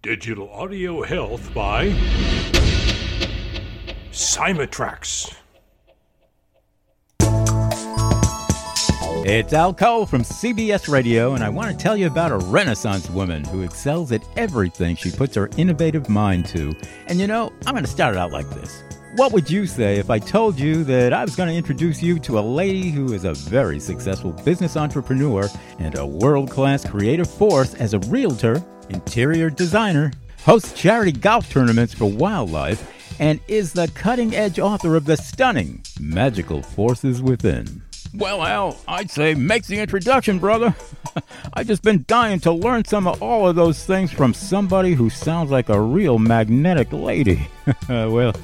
Digital Audio Health by Cymatrax. It's Al Cole from CBS Radio, and I want to tell you about a Renaissance woman who excels at everything she puts her innovative mind to. And you know, I'm going to start it out like this. What would you say if I told you that I was going to introduce you to a lady who is a very successful business entrepreneur and a world class creative force as a realtor, interior designer, hosts charity golf tournaments for wildlife, and is the cutting edge author of the stunning Magical Forces Within? Well, Al, I'd say make the introduction, brother. I've just been dying to learn some of all of those things from somebody who sounds like a real magnetic lady. well,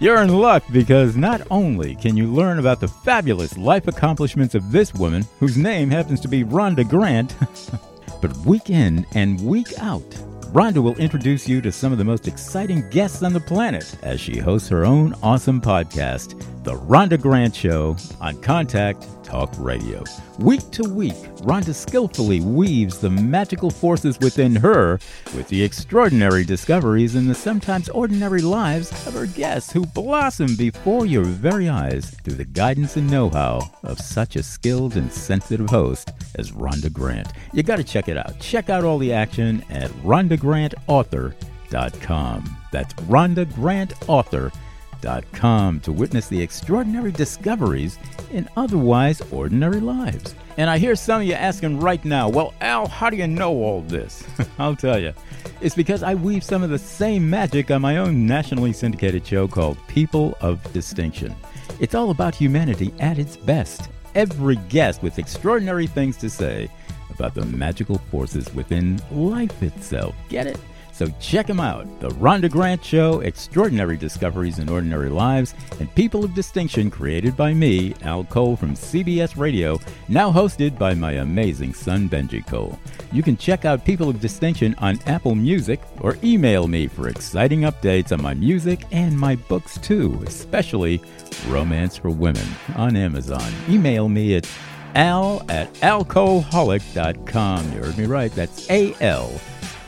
you're in luck because not only can you learn about the fabulous life accomplishments of this woman, whose name happens to be Rhonda Grant, but week in and week out, Rhonda will introduce you to some of the most exciting guests on the planet as she hosts her own awesome podcast, The Rhonda Grant Show, on Contact Talk Radio. Week to week, Rhonda skillfully weaves the magical forces within her with the extraordinary discoveries in the sometimes ordinary lives of her guests who blossom before your very eyes through the guidance and know how of such a skilled and sensitive host as Rhonda Grant. You got to check it out. Check out all the action at RhondaGrantAuthor.com. That's Rhonda Grant RhondaGrantAuthor.com com to witness the extraordinary discoveries in otherwise ordinary lives. And I hear some of you asking right now, well, Al, how do you know all this? I'll tell you. It's because I weave some of the same magic on my own nationally syndicated show called People of Distinction. It's all about humanity at its best. Every guest with extraordinary things to say about the magical forces within life itself. Get it? So check them out The Rhonda Grant Show, Extraordinary Discoveries in Ordinary Lives, and People of Distinction, created by me, Al Cole from CBS Radio, now hosted by my amazing son, Benji Cole. You can check out People of Distinction on Apple Music or email me for exciting updates on my music and my books too, especially Romance for Women on Amazon. Email me at al at alcoholic.com. You heard me right. That's A L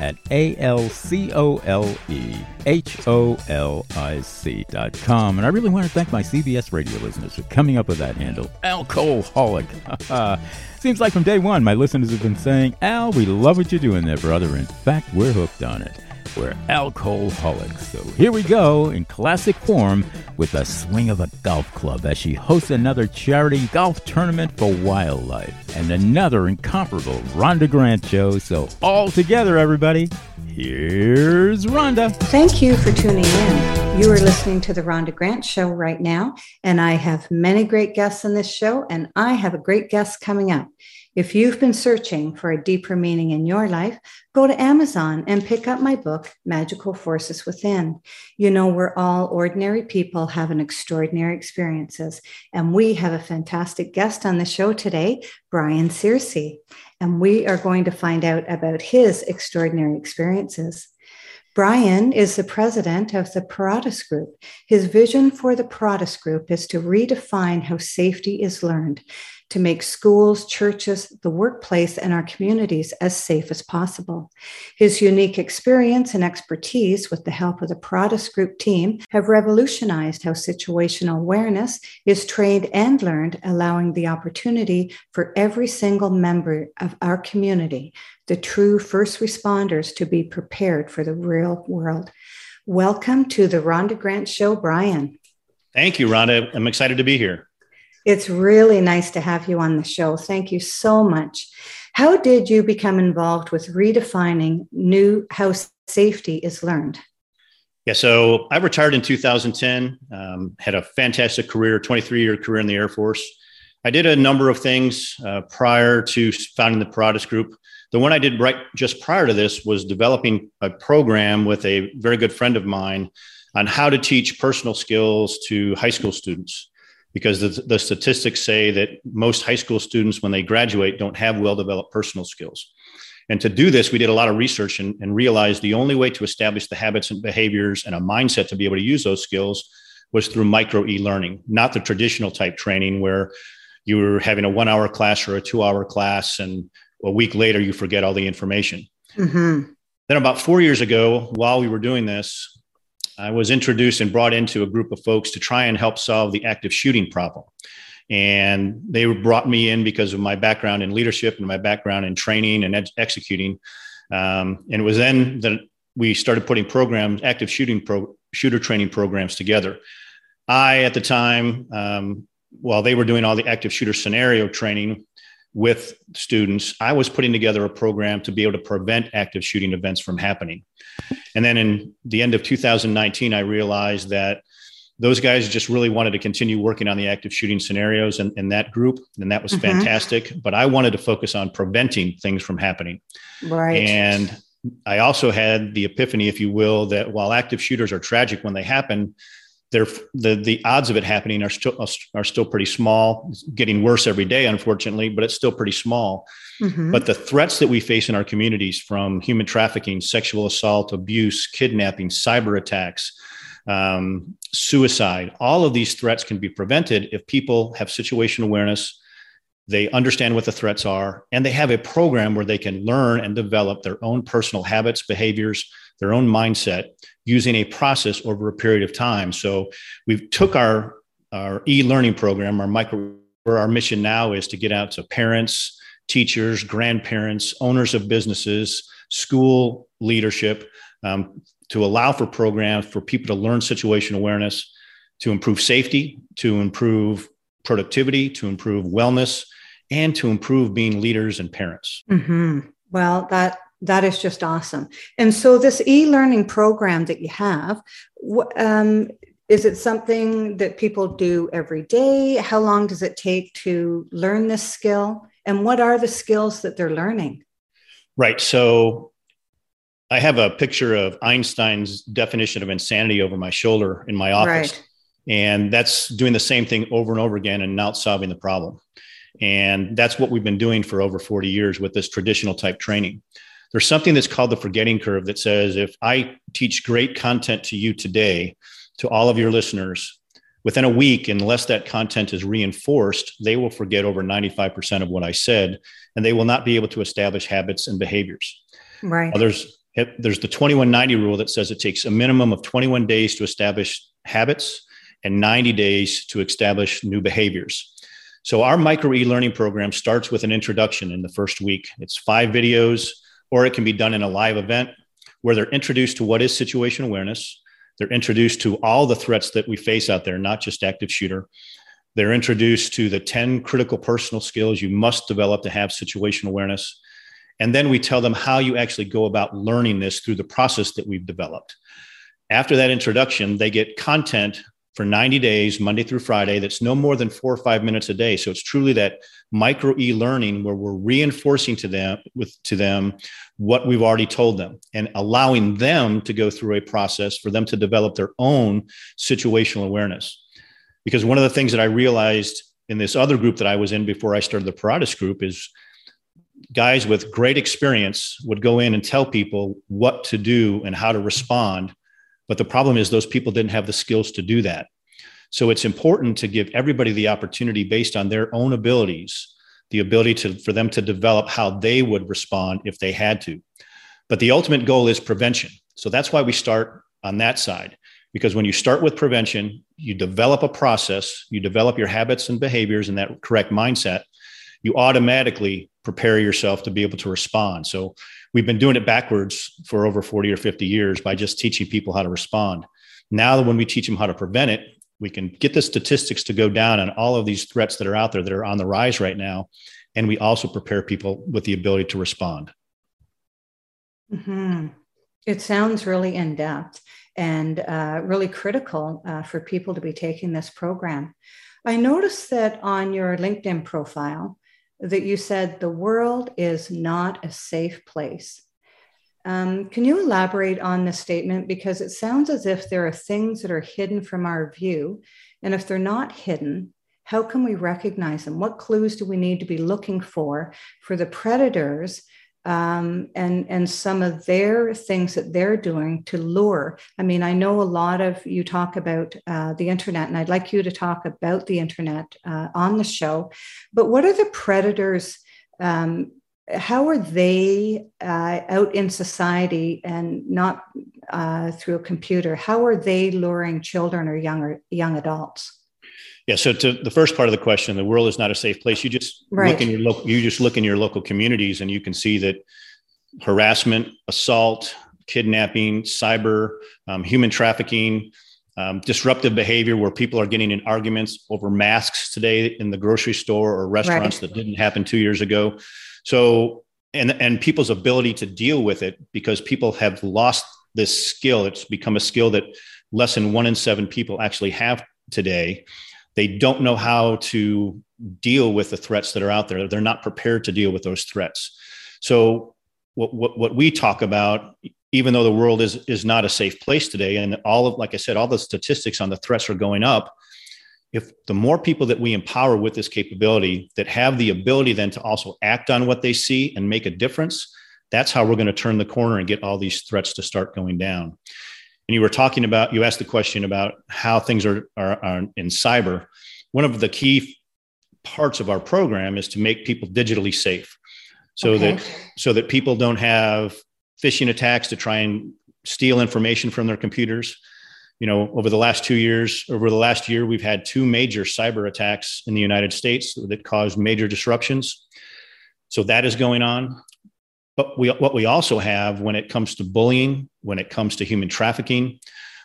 at A L C O L E H O L I C dot com. And I really want to thank my CBS radio listeners for coming up with that handle, Alcoholic. Seems like from day one, my listeners have been saying, Al, we love what you're doing there, brother. In fact, we're hooked on it. We're alcoholics. So here we go in classic form with a swing of a golf club as she hosts another charity golf tournament for wildlife and another incomparable Rhonda Grant show. So all together, everybody, here's Rhonda. Thank you for tuning in. You are listening to the Rhonda Grant show right now, and I have many great guests on this show, and I have a great guest coming up. If you've been searching for a deeper meaning in your life, go to Amazon and pick up my book, Magical Forces Within. You know, we're all ordinary people having extraordinary experiences. And we have a fantastic guest on the show today, Brian Searcy. And we are going to find out about his extraordinary experiences. Brian is the president of the Paratus Group. His vision for the Paratus Group is to redefine how safety is learned to make schools, churches, the workplace, and our communities as safe as possible. His unique experience and expertise with the help of the Paratus Group team have revolutionized how situational awareness is trained and learned, allowing the opportunity for every single member of our community, the true first responders, to be prepared for the real world. Welcome to the Rhonda Grant Show, Brian. Thank you, Rhonda. I'm excited to be here. It's really nice to have you on the show. Thank you so much. How did you become involved with redefining new how safety is learned? Yeah, so I retired in 2010, um, had a fantastic career, 23 year career in the Air Force. I did a number of things uh, prior to founding the Paratus Group. The one I did right just prior to this was developing a program with a very good friend of mine on how to teach personal skills to high school students because the, the statistics say that most high school students, when they graduate, don't have well developed personal skills. And to do this, we did a lot of research and, and realized the only way to establish the habits and behaviors and a mindset to be able to use those skills was through micro e learning, not the traditional type training where you were having a one hour class or a two hour class and a week later you forget all the information. Mm-hmm. Then, about four years ago, while we were doing this, I was introduced and brought into a group of folks to try and help solve the active shooting problem. And they brought me in because of my background in leadership and my background in training and ed- executing. Um, and it was then that we started putting programs, active shooting pro, shooter training programs together. I, at the time, um, while they were doing all the active shooter scenario training with students, I was putting together a program to be able to prevent active shooting events from happening. And then in the end of 2019, I realized that those guys just really wanted to continue working on the active shooting scenarios in, in that group. And that was mm-hmm. fantastic. But I wanted to focus on preventing things from happening. Right. And I also had the epiphany, if you will, that while active shooters are tragic when they happen, they're, the the odds of it happening are still are still pretty small. It's getting worse every day, unfortunately, but it's still pretty small. Mm-hmm. But the threats that we face in our communities, from human trafficking, sexual assault, abuse, kidnapping, cyber attacks, um, suicide, all of these threats can be prevented if people have situation awareness, they understand what the threats are, and they have a program where they can learn and develop their own personal habits, behaviors, their own mindset using a process over a period of time. So we took our our e-learning program, our micro, our mission now is to get out to parents, teachers, grandparents, owners of businesses, school leadership, um, to allow for programs for people to learn situation awareness, to improve safety, to improve productivity, to improve wellness, and to improve being leaders and parents. Mm-hmm. Well, that that is just awesome. And so, this e-learning program that you have, um, is it something that people do every day? How long does it take to learn this skill? And what are the skills that they're learning? Right. So, I have a picture of Einstein's definition of insanity over my shoulder in my office. Right. And that's doing the same thing over and over again and not solving the problem. And that's what we've been doing for over 40 years with this traditional type training. There's something that's called the forgetting curve that says if I teach great content to you today, to all of your listeners, within a week, unless that content is reinforced, they will forget over 95% of what I said, and they will not be able to establish habits and behaviors. Right. Now, there's there's the 2190 rule that says it takes a minimum of 21 days to establish habits and 90 days to establish new behaviors. So our micro e-learning program starts with an introduction in the first week. It's five videos, or it can be done in a live event where they're introduced to what is situation awareness. They're introduced to all the threats that we face out there, not just active shooter. They're introduced to the 10 critical personal skills you must develop to have situation awareness. And then we tell them how you actually go about learning this through the process that we've developed. After that introduction, they get content for 90 days, Monday through Friday, that's no more than four or five minutes a day. So it's truly that micro e-learning where we're reinforcing to them with to them what we've already told them and allowing them to go through a process for them to develop their own situational awareness. Because one of the things that I realized in this other group that I was in before I started the Paratus group is guys with great experience would go in and tell people what to do and how to respond but the problem is those people didn't have the skills to do that. So it's important to give everybody the opportunity based on their own abilities, the ability to, for them to develop how they would respond if they had to. But the ultimate goal is prevention. So that's why we start on that side. Because when you start with prevention, you develop a process, you develop your habits and behaviors and that correct mindset, you automatically prepare yourself to be able to respond. So we've been doing it backwards for over 40 or 50 years by just teaching people how to respond. Now when we teach them how to prevent it, we can get the statistics to go down on all of these threats that are out there that are on the rise right now. And we also prepare people with the ability to respond. Mm-hmm. It sounds really in depth and uh, really critical uh, for people to be taking this program. I noticed that on your LinkedIn profile, that you said the world is not a safe place. Um, can you elaborate on this statement? Because it sounds as if there are things that are hidden from our view. And if they're not hidden, how can we recognize them? What clues do we need to be looking for for the predators um, and and some of their things that they're doing to lure. I mean, I know a lot of you talk about uh, the internet, and I'd like you to talk about the internet uh, on the show. But what are the predators? Um, how are they uh, out in society and not uh, through a computer? How are they luring children or younger young adults? Yeah. So to the first part of the question, the world is not a safe place. You just right. look in your local. You just look in your local communities, and you can see that harassment, assault, kidnapping, cyber, um, human trafficking, um, disruptive behavior where people are getting in arguments over masks today in the grocery store or restaurants right. that didn't happen two years ago. So, and and people's ability to deal with it because people have lost this skill. It's become a skill that less than one in seven people actually have today. They don't know how to deal with the threats that are out there. They're not prepared to deal with those threats. So, what, what, what we talk about even though the world is is not a safe place today and all of like i said all the statistics on the threats are going up if the more people that we empower with this capability that have the ability then to also act on what they see and make a difference that's how we're going to turn the corner and get all these threats to start going down and you were talking about you asked the question about how things are, are, are in cyber one of the key parts of our program is to make people digitally safe so okay. that so that people don't have phishing attacks to try and steal information from their computers. You know, over the last two years, over the last year, we've had two major cyber attacks in the United States that caused major disruptions. So that is going on. But we, what we also have when it comes to bullying, when it comes to human trafficking,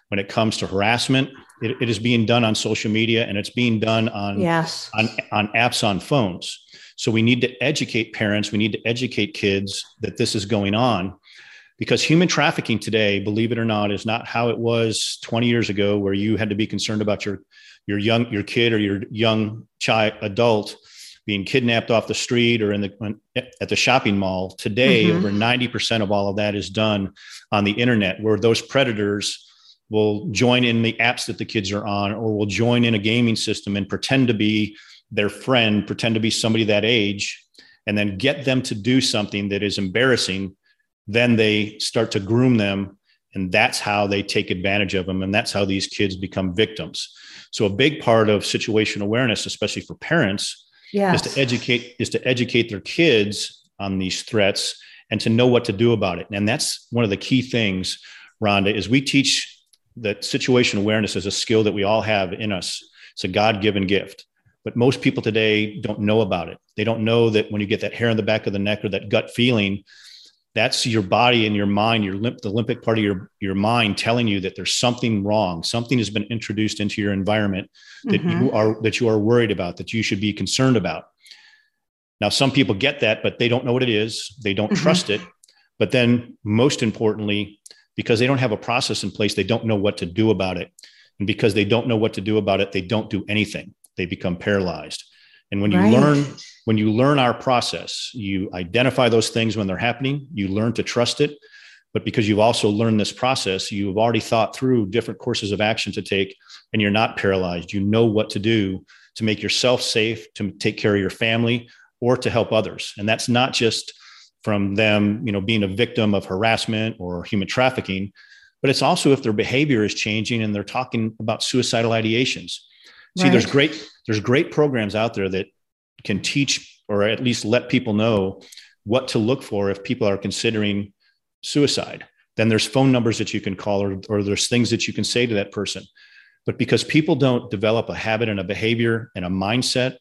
when it comes to harassment, it, it is being done on social media and it's being done on, yes. on, on apps on phones. So we need to educate parents, we need to educate kids that this is going on because human trafficking today believe it or not is not how it was 20 years ago where you had to be concerned about your your young your kid or your young child adult being kidnapped off the street or in the at the shopping mall today mm-hmm. over 90% of all of that is done on the internet where those predators will join in the apps that the kids are on or will join in a gaming system and pretend to be their friend pretend to be somebody that age and then get them to do something that is embarrassing then they start to groom them and that's how they take advantage of them and that's how these kids become victims so a big part of situation awareness especially for parents yes. is to educate is to educate their kids on these threats and to know what to do about it. And that's one of the key things rhonda is we teach that situation awareness is a skill that we all have in us. It's a god-given gift. But most people today don't know about it. They don't know that when you get that hair on the back of the neck or that gut feeling that's your body and your mind, your limp, the limbic part of your, your mind telling you that there's something wrong. Something has been introduced into your environment that mm-hmm. you are that you are worried about, that you should be concerned about. Now, some people get that, but they don't know what it is. They don't mm-hmm. trust it. But then, most importantly, because they don't have a process in place, they don't know what to do about it. And because they don't know what to do about it, they don't do anything. They become paralyzed. And when you right. learn when you learn our process, you identify those things when they're happening, you learn to trust it. But because you've also learned this process, you've already thought through different courses of action to take, and you're not paralyzed. You know what to do to make yourself safe, to take care of your family, or to help others. And that's not just from them, you know, being a victim of harassment or human trafficking, but it's also if their behavior is changing and they're talking about suicidal ideations. See, right. there's great there's great programs out there that can teach or at least let people know what to look for if people are considering suicide. Then there's phone numbers that you can call, or, or there's things that you can say to that person. But because people don't develop a habit and a behavior and a mindset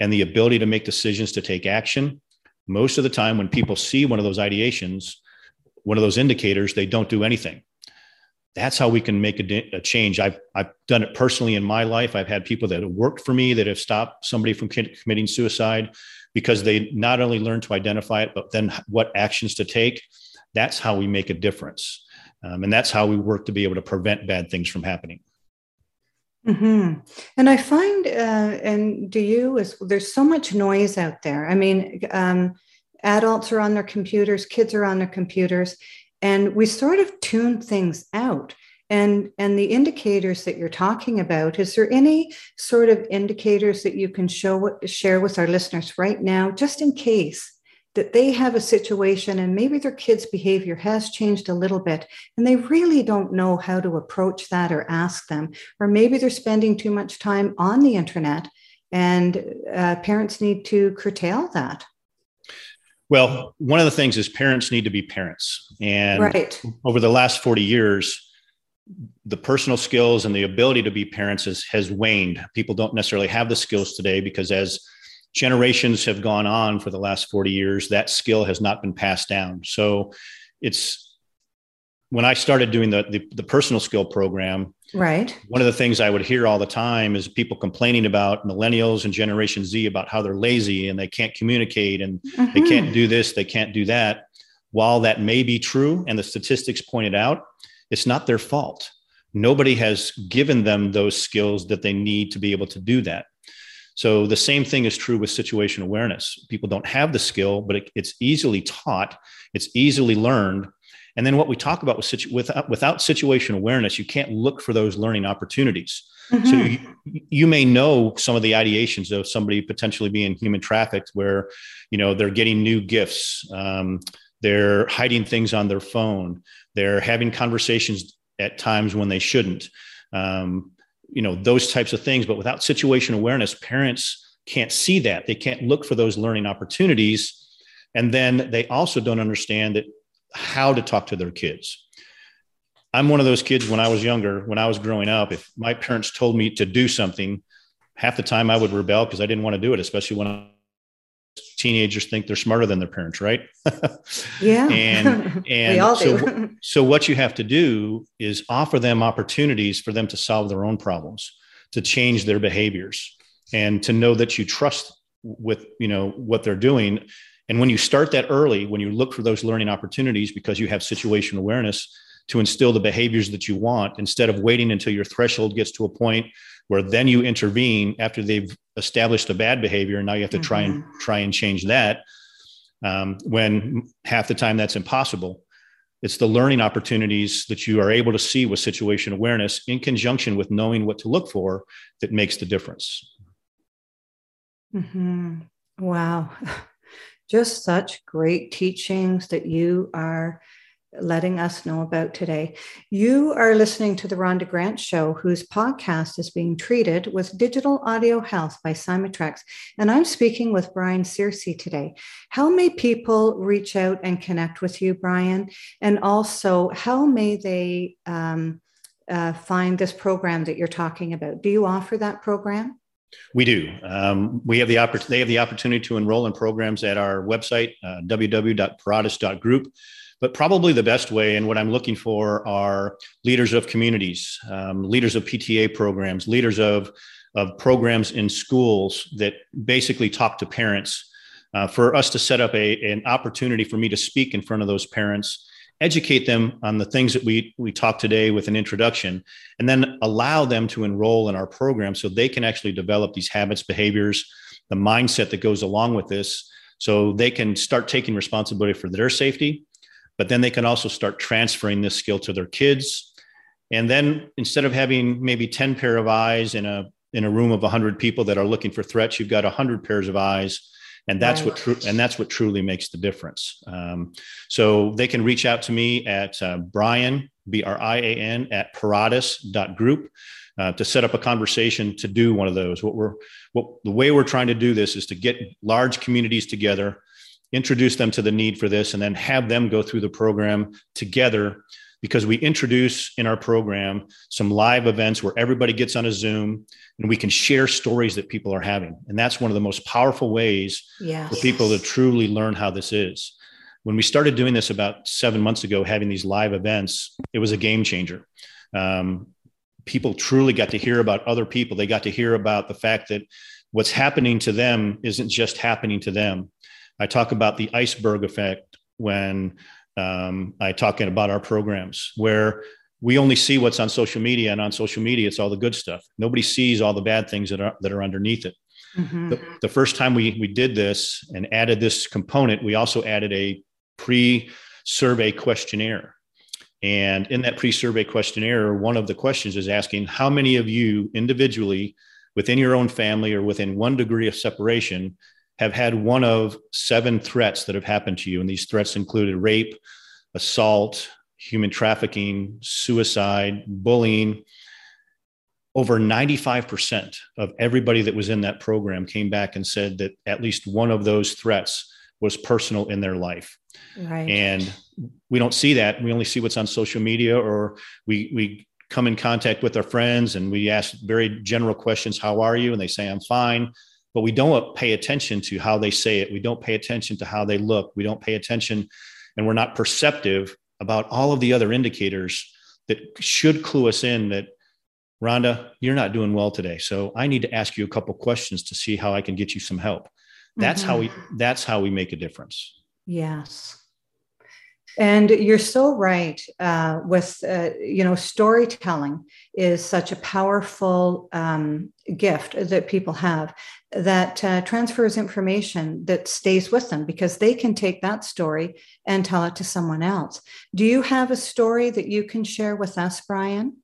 and the ability to make decisions to take action, most of the time when people see one of those ideations, one of those indicators, they don't do anything that's how we can make a, a, change. I've, I've done it personally in my life. I've had people that have worked for me that have stopped somebody from committing suicide because they not only learn to identify it, but then what actions to take. That's how we make a difference. Um, and that's how we work to be able to prevent bad things from happening. Mm-hmm. And I find, uh, and do you, is there's so much noise out there. I mean, um, adults are on their computers, kids are on their computers, and we sort of tune things out. And and the indicators that you're talking about is there any sort of indicators that you can show share with our listeners right now just in case that they have a situation and maybe their kids behavior has changed a little bit and they really don't know how to approach that or ask them? Or maybe they're spending too much time on the internet and uh, parents need to curtail that Well, one of the things is parents need to be parents. And right. over the last 40 years, the personal skills and the ability to be parents has, has waned. People don't necessarily have the skills today because as generations have gone on for the last 40 years, that skill has not been passed down. So it's when I started doing the, the, the personal skill program, right? One of the things I would hear all the time is people complaining about millennials and Generation Z about how they're lazy and they can't communicate and mm-hmm. they can't do this, they can't do that. While that may be true, and the statistics pointed out, it's not their fault. Nobody has given them those skills that they need to be able to do that. So the same thing is true with situation awareness. People don't have the skill, but it, it's easily taught, it's easily learned. And then what we talk about with situ- without, without situation awareness, you can't look for those learning opportunities. Mm-hmm. So you, you, may know some of the ideations of somebody potentially being human trafficked, where you know they're getting new gifts, um, they're hiding things on their phone, they're having conversations at times when they shouldn't. Um, you know those types of things. But without situation awareness, parents can't see that. They can't look for those learning opportunities. And then they also don't understand that how to talk to their kids. I'm one of those kids when I was younger, when I was growing up, if my parents told me to do something, half the time I would rebel because I didn't want to do it, especially when teenagers think they're smarter than their parents, right? yeah. and and so, so what you have to do is offer them opportunities for them to solve their own problems, to change their behaviors, and to know that you trust with you know what they're doing and when you start that early, when you look for those learning opportunities because you have situation awareness to instill the behaviors that you want, instead of waiting until your threshold gets to a point where then you intervene after they've established a bad behavior and now you have to try mm-hmm. and try and change that. Um, when half the time that's impossible. It's the learning opportunities that you are able to see with situation awareness in conjunction with knowing what to look for that makes the difference. Mm-hmm. Wow. just such great teachings that you are letting us know about today. You are listening to the Rhonda Grant Show, whose podcast is being treated with digital audio health by Cymatrax. And I'm speaking with Brian Searcy today. How may people reach out and connect with you, Brian? And also, how may they um, uh, find this program that you're talking about? Do you offer that program? We do. Um, we have the oppor- they have the opportunity to enroll in programs at our website, uh, www.paratus.group. But probably the best way, and what I'm looking for, are leaders of communities, um, leaders of PTA programs, leaders of of programs in schools that basically talk to parents. Uh, for us to set up a, an opportunity for me to speak in front of those parents educate them on the things that we we talk today with an introduction and then allow them to enroll in our program so they can actually develop these habits behaviors the mindset that goes along with this so they can start taking responsibility for their safety but then they can also start transferring this skill to their kids. And then instead of having maybe 10 pair of eyes in a in a room of 100 people that are looking for threats you've got 100 pairs of eyes and that's right. what true and that's what truly makes the difference um, so they can reach out to me at uh, brian b-r-i-a-n at paratus.group uh, to set up a conversation to do one of those what we're what the way we're trying to do this is to get large communities together introduce them to the need for this and then have them go through the program together because we introduce in our program some live events where everybody gets on a Zoom and we can share stories that people are having. And that's one of the most powerful ways yes. for people to truly learn how this is. When we started doing this about seven months ago, having these live events, it was a game changer. Um, people truly got to hear about other people. They got to hear about the fact that what's happening to them isn't just happening to them. I talk about the iceberg effect when um, I talking about our programs where we only see what's on social media, and on social media, it's all the good stuff. Nobody sees all the bad things that are that are underneath it. Mm-hmm. The, the, first time we we did this and added this component, we also added a pre-survey questionnaire. And in that pre-survey questionnaire, one of the questions is asking how many of you individually within your own family or within one degree of separation have had one of seven threats that have happened to you. And these threats included rape, assault, human trafficking, suicide, bullying. Over 95% of everybody that was in that program came back and said that at least one of those threats was personal in their life. Right. And we don't see that. We only see what's on social media or we we come in contact with our friends and we ask very general questions, how are you? And they say I'm fine. But we don't pay attention to how they say it. We don't pay attention to how they look. We don't pay attention and we're not perceptive about all of the other indicators that should clue us in that Rhonda, you're not doing well today. So I need to ask you a couple questions to see how I can get you some help. That's mm-hmm. how we that's how we make a difference. Yes. And you're so right uh, with, uh, you know, storytelling is such a powerful um, gift that people have that uh, transfers information that stays with them because they can take that story and tell it to someone else. Do you have a story that you can share with us, Brian?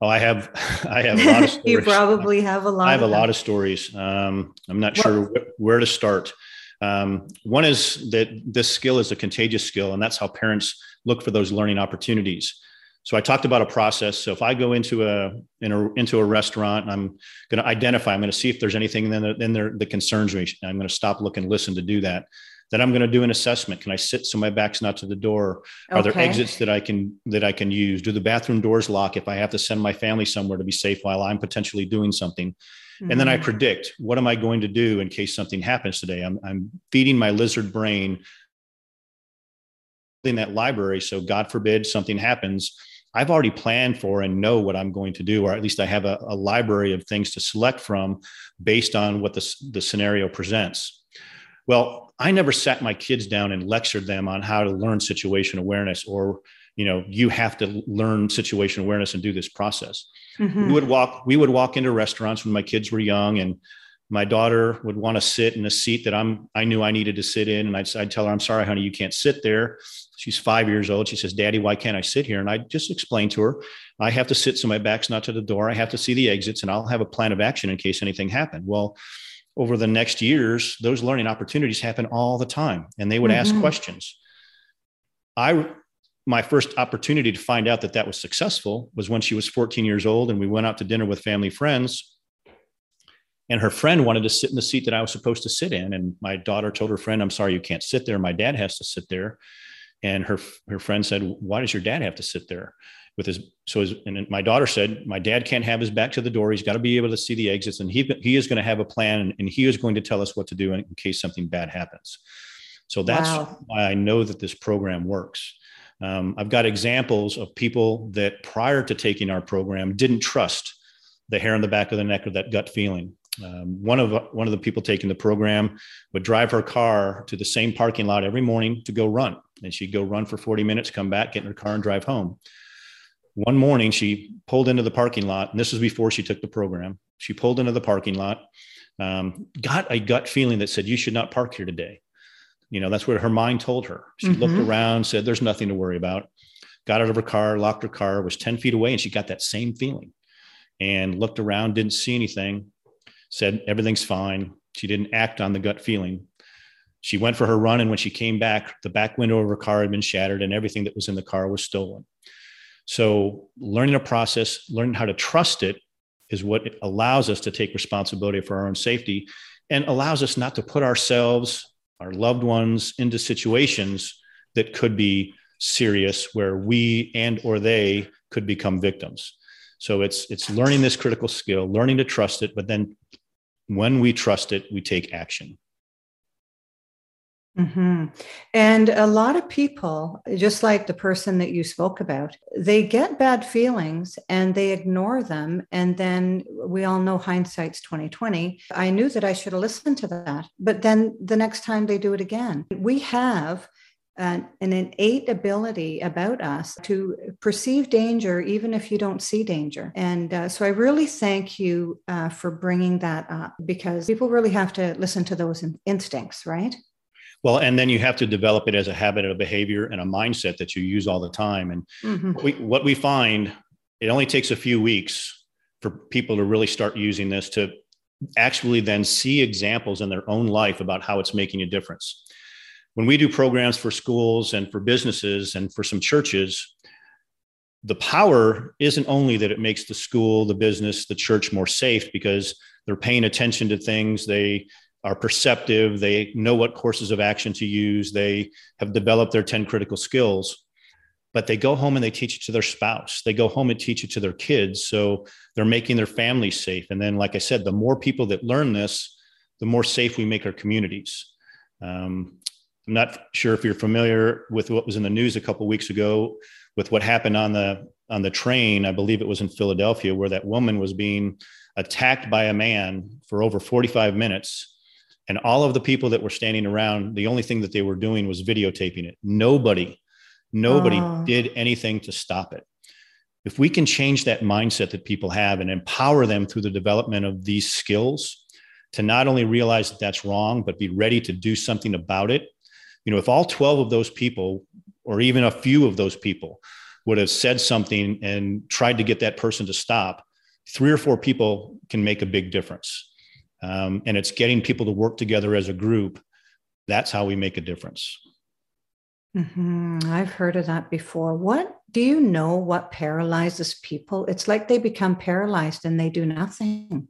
Oh, I have, I have a lot of stories. you probably have a lot. I have a lot of stories. Um, I'm not sure where to start. Um, one is that this skill is a contagious skill, and that's how parents look for those learning opportunities. So I talked about a process. So if I go into a, in a into a restaurant, I'm going to identify. I'm going to see if there's anything in there, in there that concerns me. I'm going to stop, look, and listen to do that. Then I'm going to do an assessment. Can I sit so my back's not to the door? Are okay. there exits that I can that I can use? Do the bathroom doors lock if I have to send my family somewhere to be safe while I'm potentially doing something? Mm-hmm. And then I mm-hmm. predict what am I going to do in case something happens today? I'm, I'm feeding my lizard brain in that library. So God forbid something happens. I've already planned for and know what I'm going to do, or at least I have a, a library of things to select from based on what the, the scenario presents. Well, I never sat my kids down and lectured them on how to learn situation awareness or, you know, you have to learn situation awareness and do this process. Mm-hmm. We would walk, we would walk into restaurants when my kids were young and my daughter would want to sit in a seat that I'm, I knew I needed to sit in. And I'd, I'd tell her, I'm sorry, honey, you can't sit there. She's five years old. She says, daddy, why can't I sit here? And I just explained to her, I have to sit so my back's not to the door. I have to see the exits and I'll have a plan of action in case anything happened. Well, over the next years, those learning opportunities happen all the time and they would mm-hmm. ask questions. I my first opportunity to find out that that was successful was when she was 14 years old and we went out to dinner with family friends and her friend wanted to sit in the seat that I was supposed to sit in. And my daughter told her friend I'm sorry you can't sit there. My dad has to sit there. And her her friend said why does your dad have to sit there? With his so his and my daughter said my dad can't have his back to the door. He's got to be able to see the exits and he he is going to have a plan and, and he is going to tell us what to do in, in case something bad happens. So that's wow. why i know that this program works. Um, i've got examples of people that prior to taking our program didn't trust the hair on the back of the neck or that gut feeling um, one of one of the people taking the program would drive her car to the same parking lot every morning to go run. And she'd go run for 40 minutes come back get in her car and drive home. One morning she pulled into the parking lot and this was before she took the program. She pulled into the parking lot um, got a gut feeling that said you should not park here today. You know that's what her mind told her. She mm-hmm. looked around said there's nothing to worry about. Got out of her car locked her car was 10 feet away and she got that same feeling. And looked around didn't see anything said everything's fine. She didn't act on the gut feeling. She went for her run and when she came back the back window of her car had been shattered and everything that was in the car was stolen. So, learning a process, learning how to trust it is what allows us to take responsibility for our own safety and allows us not to put ourselves, our loved ones into situations that could be serious where we and or they could become victims. So it's it's learning this critical skill, learning to trust it, but then when we trust it, we take action. Mm-hmm. And a lot of people, just like the person that you spoke about, they get bad feelings and they ignore them. And then we all know hindsight's 2020. I knew that I should have listened to that. But then the next time they do it again, we have an, an innate ability about us to perceive danger even if you don't see danger. And uh, so I really thank you uh, for bringing that up because people really have to listen to those in- instincts, right? Well, and then you have to develop it as a habit, a behavior, and a mindset that you use all the time. And mm-hmm. we, what we find, it only takes a few weeks for people to really start using this to actually then see examples in their own life about how it's making a difference. When we do programs for schools and for businesses and for some churches, the power isn't only that it makes the school, the business, the church more safe because they're paying attention to things. They are perceptive. They know what courses of action to use. They have developed their 10 critical skills, but they go home and they teach it to their spouse. They go home and teach it to their kids. So they're making their families safe. And then, like I said, the more people that learn this, the more safe we make our communities. Um, I'm not sure if you're familiar with what was in the news a couple weeks ago with what happened on the on the train. I believe it was in Philadelphia where that woman was being attacked by a man for over 45 minutes and all of the people that were standing around the only thing that they were doing was videotaping it nobody nobody oh. did anything to stop it if we can change that mindset that people have and empower them through the development of these skills to not only realize that that's wrong but be ready to do something about it you know if all 12 of those people or even a few of those people would have said something and tried to get that person to stop three or four people can make a big difference. Um, and it's getting people to work together as a group. That's how we make a difference. Mm-hmm. i've heard of that before. What do you know what paralyzes people? It's like they become paralyzed and they do nothing.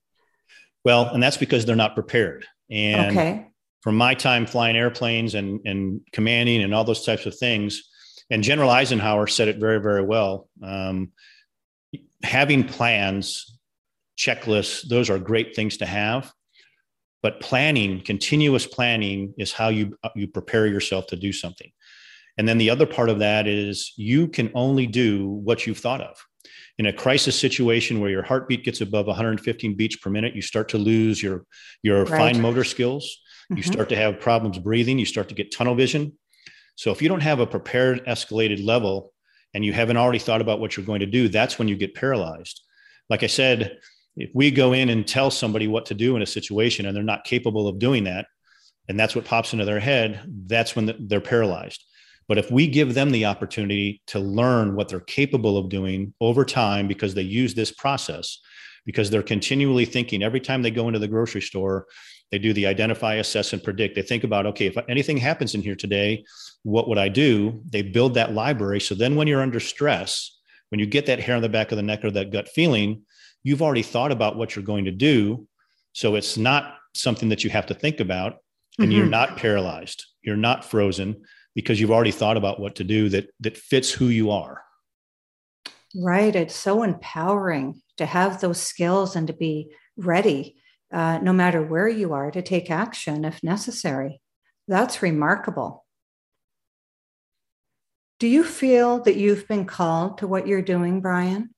Well and that's because they're not prepared. And okay from my time flying airplanes and, and commanding and all those types of things. And General Eisenhower said it very, very well. Um, having plans, checklists, those are great things to have. But planning, continuous planning, is how you, you prepare yourself to do something. And then the other part of that is you can only do what you've thought of. In a crisis situation where your heartbeat gets above 115 beats per minute, you start to lose your, your right. fine motor skills you mm-hmm. start to have problems breathing, you start to get tunnel vision. So if you don't have a prepared escalated level and you haven't already thought about what you're going to do, that's when you get paralyzed. Like I said, if we go in and tell somebody what to do in a situation and they're not capable of doing that, and that's what pops into their head, that's when they're paralyzed. But if we give them the opportunity to learn what they're capable of doing over time because they use this process, because they're continually thinking every time they go into the grocery store, they do the identify, assess, and predict. They think about, okay, if anything happens in here today, what would I do? They build that library. So then when you're under stress, when you get that hair on the back of the neck or that gut feeling, you've already thought about what you're going to do. So it's not something that you have to think about and mm-hmm. you're not paralyzed. You're not frozen because you've already thought about what to do that that fits who you are. Right. It's so empowering to have those skills and to be ready uh, no matter where you are, to take action if necessary. That's remarkable. Do you feel that you've been called to what you're doing, Brian?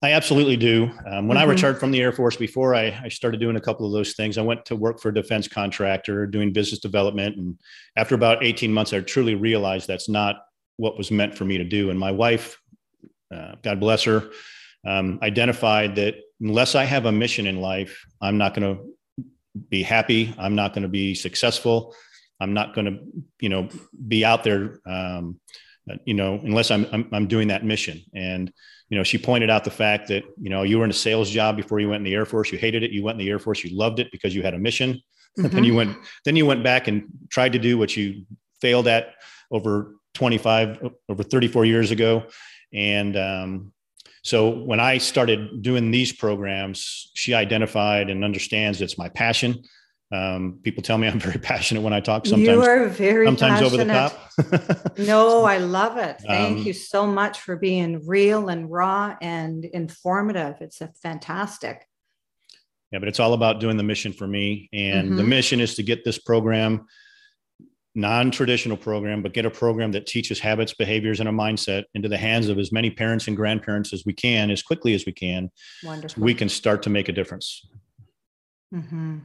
I absolutely do. Um, when mm-hmm. I retired from the Air Force, before I, I, started doing a couple of those things, I went to work for a defense contractor doing business development. And after about 18 months, I truly realized that's not what was meant for me to do. And my wife, uh, God bless her, um, identified that unless I have a mission in life, I'm not going to be happy. I'm not going to be successful. I'm not going to, you know, be out there, um, you know, unless I'm, I'm, I'm doing that mission. And you know, she pointed out the fact that you know you were in a sales job before you went in the Air Force. You hated it. You went in the Air Force. You loved it because you had a mission. Mm-hmm. then you went. Then you went back and tried to do what you failed at over 25, over 34 years ago. And um, so when I started doing these programs, she identified and understands it's my passion. Um, people tell me I'm very passionate when I talk. Sometimes you are very sometimes passionate. over the top. no, I love it. Thank um, you so much for being real and raw and informative. It's a fantastic. Yeah, but it's all about doing the mission for me, and mm-hmm. the mission is to get this program non-traditional program, but get a program that teaches habits, behaviors, and a mindset into the hands of as many parents and grandparents as we can, as quickly as we can. Wonderful. So we can start to make a difference. Mm-hmm.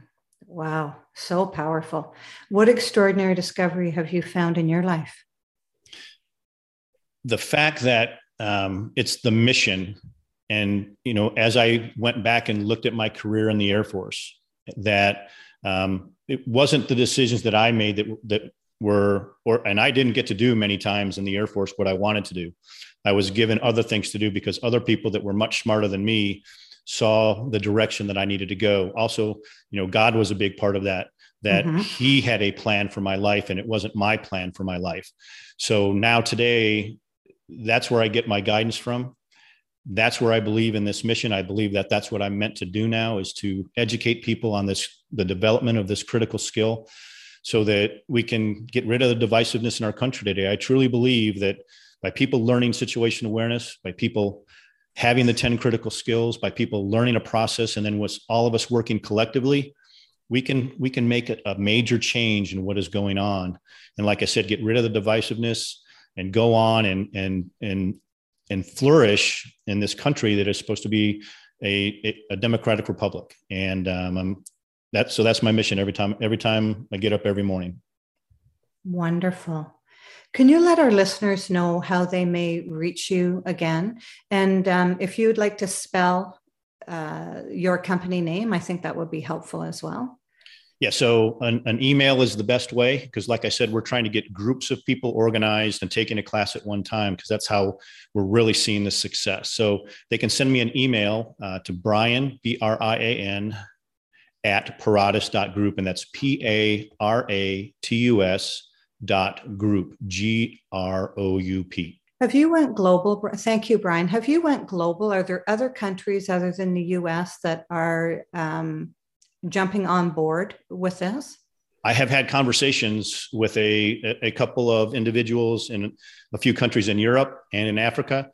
Wow, so powerful. What extraordinary discovery have you found in your life? The fact that um, it's the mission. And, you know, as I went back and looked at my career in the Air Force, that um, it wasn't the decisions that I made that, that were or and I didn't get to do many times in the Air Force what I wanted to do. I was given other things to do because other people that were much smarter than me saw the direction that I needed to go. Also, you know, God was a big part of that that mm-hmm. he had a plan for my life and it wasn't my plan for my life. So now today that's where I get my guidance from. That's where I believe in this mission. I believe that that's what I'm meant to do now is to educate people on this, the development of this critical skill so that we can get rid of the divisiveness in our country today. I truly believe that by people learning situation awareness, by people having the 10 critical skills, by people learning a process, and then with all of us working collectively, we can we can make a, a major change in what is going on. And like I said, get rid of the divisiveness and go on and and and and flourish in this country that is supposed to be a, a, democratic republic. And um, I'm, that's so that's my mission every time every time I get up every morning. Wonderful. Can you let our listeners know how they may reach you again? And um, if you would like to spell uh, your company name, I think that would be helpful as well. Yeah, so an, an email is the best way because, like I said, we're trying to get groups of people organized and taking a class at one time because that's how we're really seeing the success. So they can send me an email uh, to Brian, B R I A N, at paratus.group, and that's P A R A T U S dot group, G R O U P. Have you went global? Thank you, Brian. Have you went global? Are there other countries other than the U.S. that are um, jumping on board with this? I have had conversations with a, a couple of individuals in a few countries in Europe and in Africa.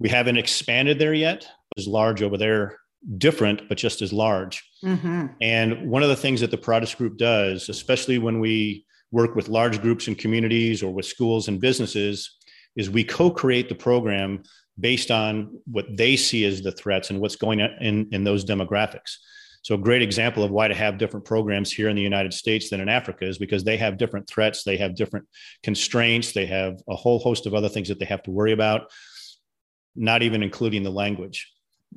We haven't expanded there yet. It's large over there, different, but just as large. Mm-hmm. And one of the things that the Paratus Group does, especially when we work with large groups and communities or with schools and businesses, is we co-create the program based on what they see as the threats and what's going on in, in those demographics. So a great example of why to have different programs here in the United States than in Africa is because they have different threats, they have different constraints, they have a whole host of other things that they have to worry about, not even including the language.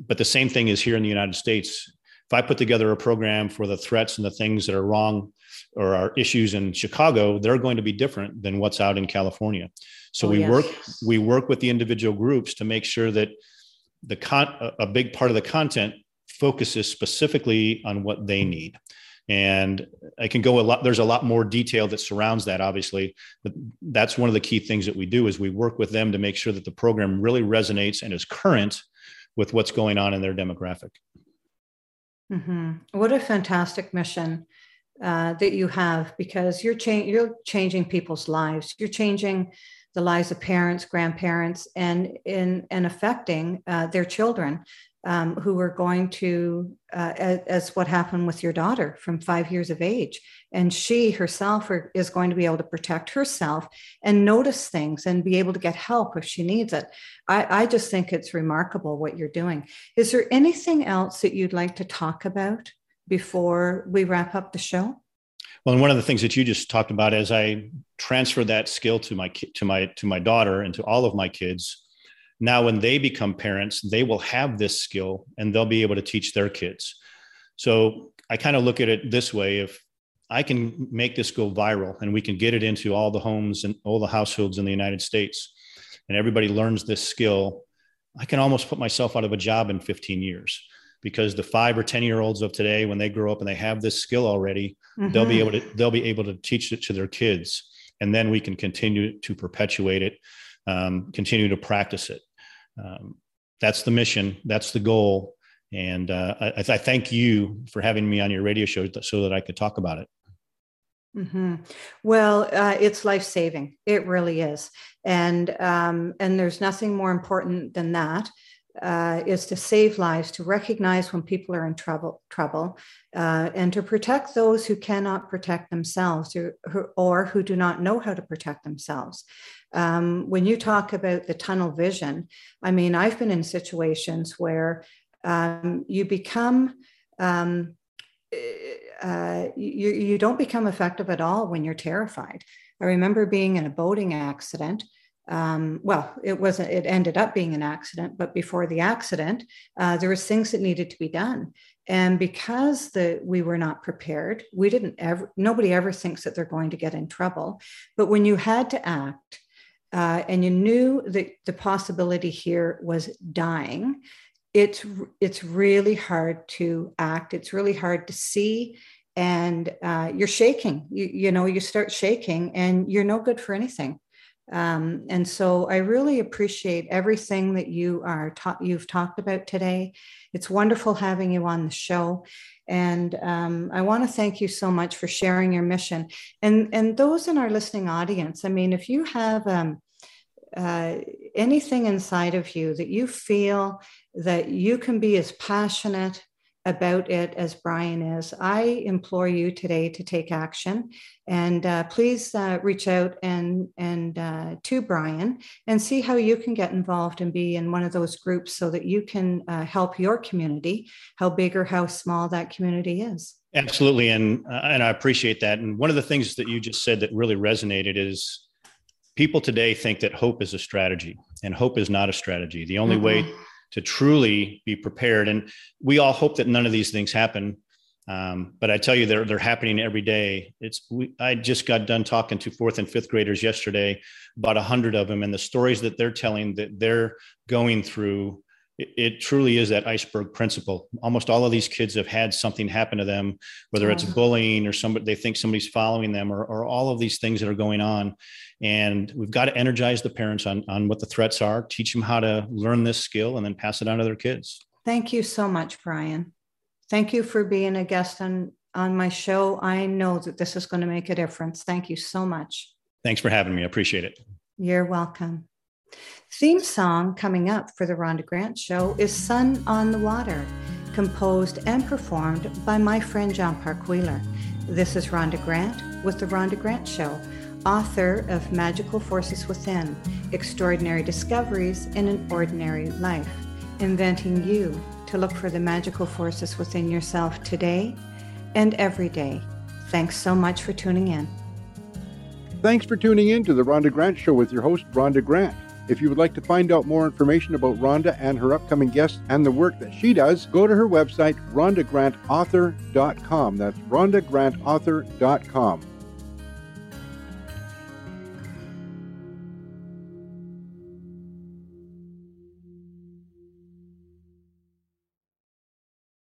But the same thing is here in the United States. If I put together a program for the threats and the things that are wrong or are issues in Chicago, they're going to be different than what's out in California. So oh, we work we work with the individual groups to make sure that the con a big part of the content focuses specifically on what they need. And i can go a lot there's a lot more detail that surrounds that obviously but that's one of the key things that we do is we work with them to make sure that the program really resonates and is current with what's going on in their demographic. Mm-hmm. what a fantastic mission uh, that you have because you're, cha- you're changing people's lives. You're changing the lives of parents grandparents and in and affecting uh, their children um, who are going to, uh, as, as, what happened with your daughter from five years of age. And she herself are, is going to be able to protect herself and notice things and be able to get help if she needs it. I, I just think it's remarkable what you're doing. Is there anything else that you'd like to talk about before we wrap up the show? Well, and one of the things that you just talked about as I transfer that skill to my to my to my daughter and to all of my kids now when they become parents they will have this skill and they'll be able to teach their kids so i kind of look at it this way if i can make this go viral and we can get it into all the homes and all the households in the united states and everybody learns this skill i can almost put myself out of a job in 15 years because the five or ten year olds of today when they grow up and they have this skill already mm-hmm. they'll be able to they'll be able to teach it to their kids and then we can continue to perpetuate it um, continue to practice it um, that's the mission. That's the goal. And uh, I, I, thank you for having me on your radio show so that I could talk about it. Mm-hmm. Well, uh, it's life saving. It really is, and um, and there's nothing more important than that. Uh, is to save lives, to recognize when people are in trouble, trouble, uh, and to protect those who cannot protect themselves or, or who do not know how to protect themselves. Um, when you talk about the tunnel vision, I mean, I've been in situations where um, you become, um, uh, you, you don't become effective at all when you're terrified. I remember being in a boating accident. Um, well, it wasn't, it ended up being an accident, but before the accident, uh, there was things that needed to be done. And because the, we were not prepared, we didn't ever, nobody ever thinks that they're going to get in trouble. But when you had to act, uh, and you knew that the possibility here was dying, it's it's really hard to act. It's really hard to see, and uh, you're shaking. You, you know, you start shaking, and you're no good for anything. Um, and so I really appreciate everything that you are ta- you've talked about today. It's wonderful having you on the show. And um, I want to thank you so much for sharing your mission. And, and those in our listening audience, I mean, if you have um, uh, anything inside of you that you feel that you can be as passionate about it as Brian is, I implore you today to take action. And uh, please uh, reach out and and uh, to Brian and see how you can get involved and be in one of those groups so that you can uh, help your community, how big or how small that community is. Absolutely, and uh, and I appreciate that. And one of the things that you just said that really resonated is people today think that hope is a strategy, and hope is not a strategy. The only mm-hmm. way to truly be prepared. And we all hope that none of these things happen. Um, but I tell you, they're they're happening every day. It's we, I just got done talking to fourth and fifth graders yesterday, about a hundred of them, and the stories that they're telling that they're going through it, truly is that iceberg principle. Almost all of these kids have had something happen to them, whether it's bullying or somebody they think somebody's following them, or, or all of these things that are going on. And we've got to energize the parents on on what the threats are, teach them how to learn this skill, and then pass it on to their kids. Thank you so much, Brian. Thank you for being a guest on on my show. I know that this is going to make a difference. Thank you so much. Thanks for having me. I appreciate it. You're welcome. Theme song coming up for the Rhonda Grant Show is Sun on the Water, composed and performed by my friend John Park Wheeler. This is Rhonda Grant with the Rhonda Grant Show, author of Magical Forces Within Extraordinary Discoveries in an Ordinary Life, inventing you to look for the magical forces within yourself today and every day. Thanks so much for tuning in. Thanks for tuning in to the Rhonda Grant Show with your host, Rhonda Grant. If you would like to find out more information about Rhonda and her upcoming guests and the work that she does, go to her website, rhondagrantauthor.com. That's rhondagrantauthor.com.